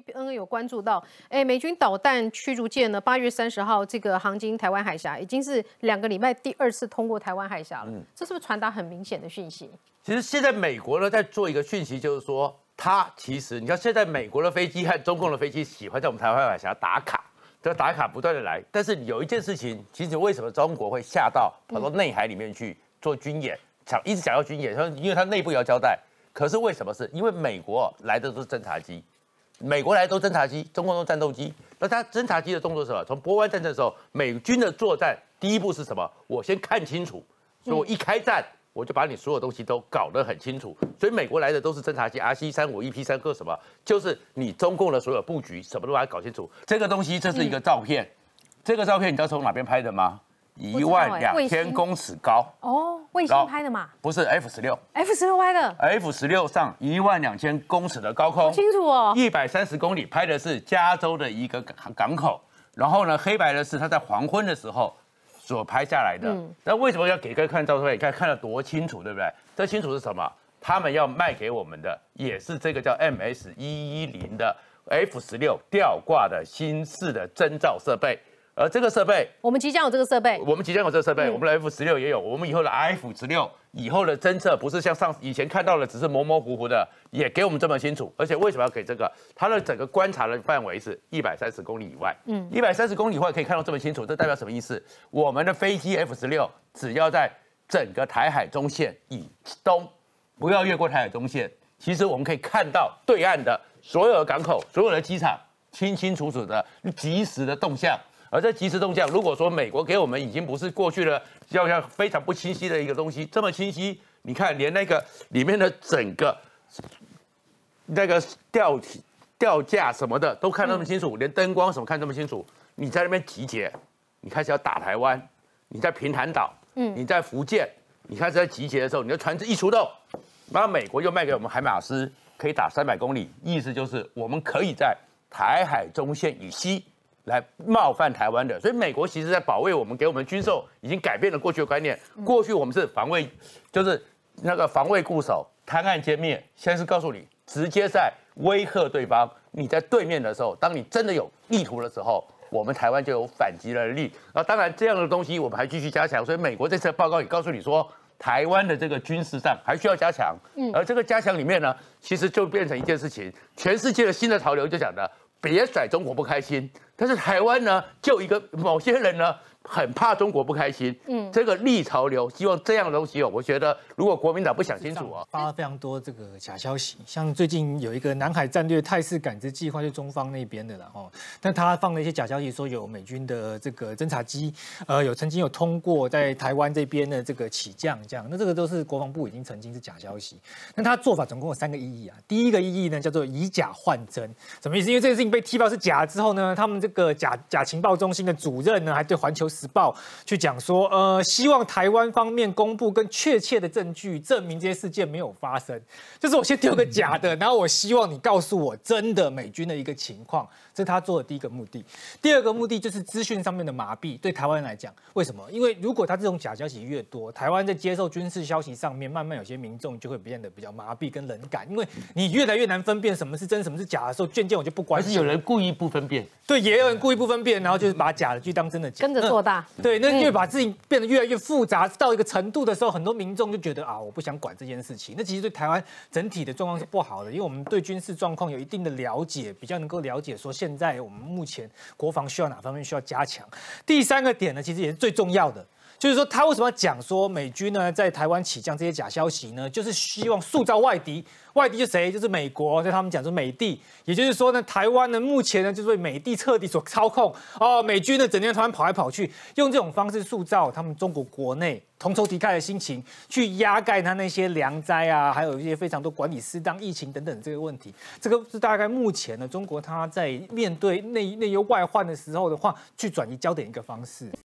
，CNN 有关注到，哎，美军导弹驱逐舰呢，八月三十号这个航经台湾海峡，已经是两个礼拜第二次通过台湾海峡了。嗯这是不是传达很明显的讯息？其实现在美国呢在做一个讯息，就是说，它其实你看现在美国的飞机和中共的飞机喜欢在我们台湾海峡打卡，这个打卡不断的来。但是有一件事情，其实为什么中国会下到跑到内海里面去做军演，想一直想要军演，说因为它内部要交代。可是为什么是？因为美国来的都是侦察机，美国来都侦察机，中共都战斗机。那他侦察机的动作是什么？从波湾战争的时候，美军的作战第一步是什么？我先看清楚，所以我一开战，我就把你所有东西都搞得很清楚。所以美国来的都是侦察机，R C 三五、E P 三个什么，就是你中共的所有布局，什么都把它搞清楚。这个东西，这是一个照片，这个照片你知道从哪边拍的吗？一万两千公尺高哦，卫星拍的嘛？不是 F 十六，F 十六拍的，F 十六上一万两千公尺的高空，清楚哦，一百三十公里拍的是加州的一个港港口，然后呢，黑白的是他在黄昏的时候所拍下来的。那为什么要给各位看照片？你看看得多清楚，对不对？这清楚是什么？他们要卖给我们的也是这个叫 MS 一一零的 F 十六吊挂的新式的征兆设备。而这个设备，我们即将有这个设备，我们即将有这个设备，我们的 F 十六也有，我们以后的 F 十六以后的侦测不是像上以前看到的只是模模糊糊的，也给我们这么清楚。而且为什么要给这个？它的整个观察的范围是一百三十公里以外，嗯，一百三十公里以外可以看到这么清楚，这代表什么意思？我们的飞机 F 十六只要在整个台海中线以东，不要越过台海中线，其实我们可以看到对岸的所有的港口、所有的机场，清清楚楚的、及时的动向。而在即时动向，如果说美国给我们已经不是过去的要要非常不清晰的一个东西，这么清晰，你看连那个里面的整个那个吊体吊架什么的都看那么清楚，连灯光什么看这么清楚，你在那边集结，你开始要打台湾，你在平潭岛，嗯，你在福建，你开始在集结的时候，你的船只一出动，然后美国又卖给我们海马斯，可以打三百公里，意思就是我们可以在台海中线以西。来冒犯台湾的，所以美国其实在保卫我们，给我们军售已经改变了过去的观念。过去我们是防卫，就是那个防卫固守，贪案歼灭。现在是告诉你，直接在威吓对方。你在对面的时候，当你真的有意图的时候，我们台湾就有反击的能力。那当然，这样的东西我们还继续加强。所以美国这次的报告也告诉你说，台湾的这个军事上还需要加强。嗯，而这个加强里面呢，其实就变成一件事情，全世界的新的潮流就讲的，别甩中国不开心。但是台湾呢，就一个某些人呢。很怕中国不开心，嗯，这个逆潮流，希望这样的东西哦，我觉得如果国民党不想清楚啊，发了非常多这个假消息，像最近有一个南海战略态势感知计划，就中方那边的了哦，但他放了一些假消息，说有美军的这个侦察机，呃，有曾经有通过在台湾这边的这个起降，这样，那这个都是国防部已经曾经是假消息，那他做法总共有三个意义啊，第一个意义呢叫做以假换真，什么意思？因为这个事情被踢爆是假之后呢，他们这个假假情报中心的主任呢，还对环球。时报去讲说，呃，希望台湾方面公布更确切的证据，证明这些事件没有发生。就是我先丢个假的，然后我希望你告诉我真的美军的一个情况，这是他做的第一个目的。第二个目的就是资讯上面的麻痹，对台湾人来讲，为什么？因为如果他这种假消息越多，台湾在接受军事消息上面，慢慢有些民众就会变得比较麻痹跟冷感，因为你越来越难分辨什么是真，什么是假的时候，渐渐我就不关心。是有人故意不分辨？对，也有人故意不分辨，然后就是把假的去当真的，跟着做。大对，那越把自己变得越来越复杂到一个程度的时候，很多民众就觉得啊，我不想管这件事情。那其实对台湾整体的状况是不好的，因为我们对军事状况有一定的了解，比较能够了解说现在我们目前国防需要哪方面需要加强。第三个点呢，其实也是最重要的。就是说，他为什么要讲说美军呢在台湾起降这些假消息呢？就是希望塑造外敌，外敌是谁？就是美国，在他们讲说美帝，也就是说呢，台湾呢目前呢就是被美帝彻底所操控哦。美军呢整天台湾跑来跑去，用这种方式塑造他们中国国内同仇敌忾的心情，去压盖他那些良灾啊，还有一些非常多管理失当、疫情等等这个问题。这个是大概目前呢中国他在面对内内忧外患的时候的话，去转移焦点一个方式。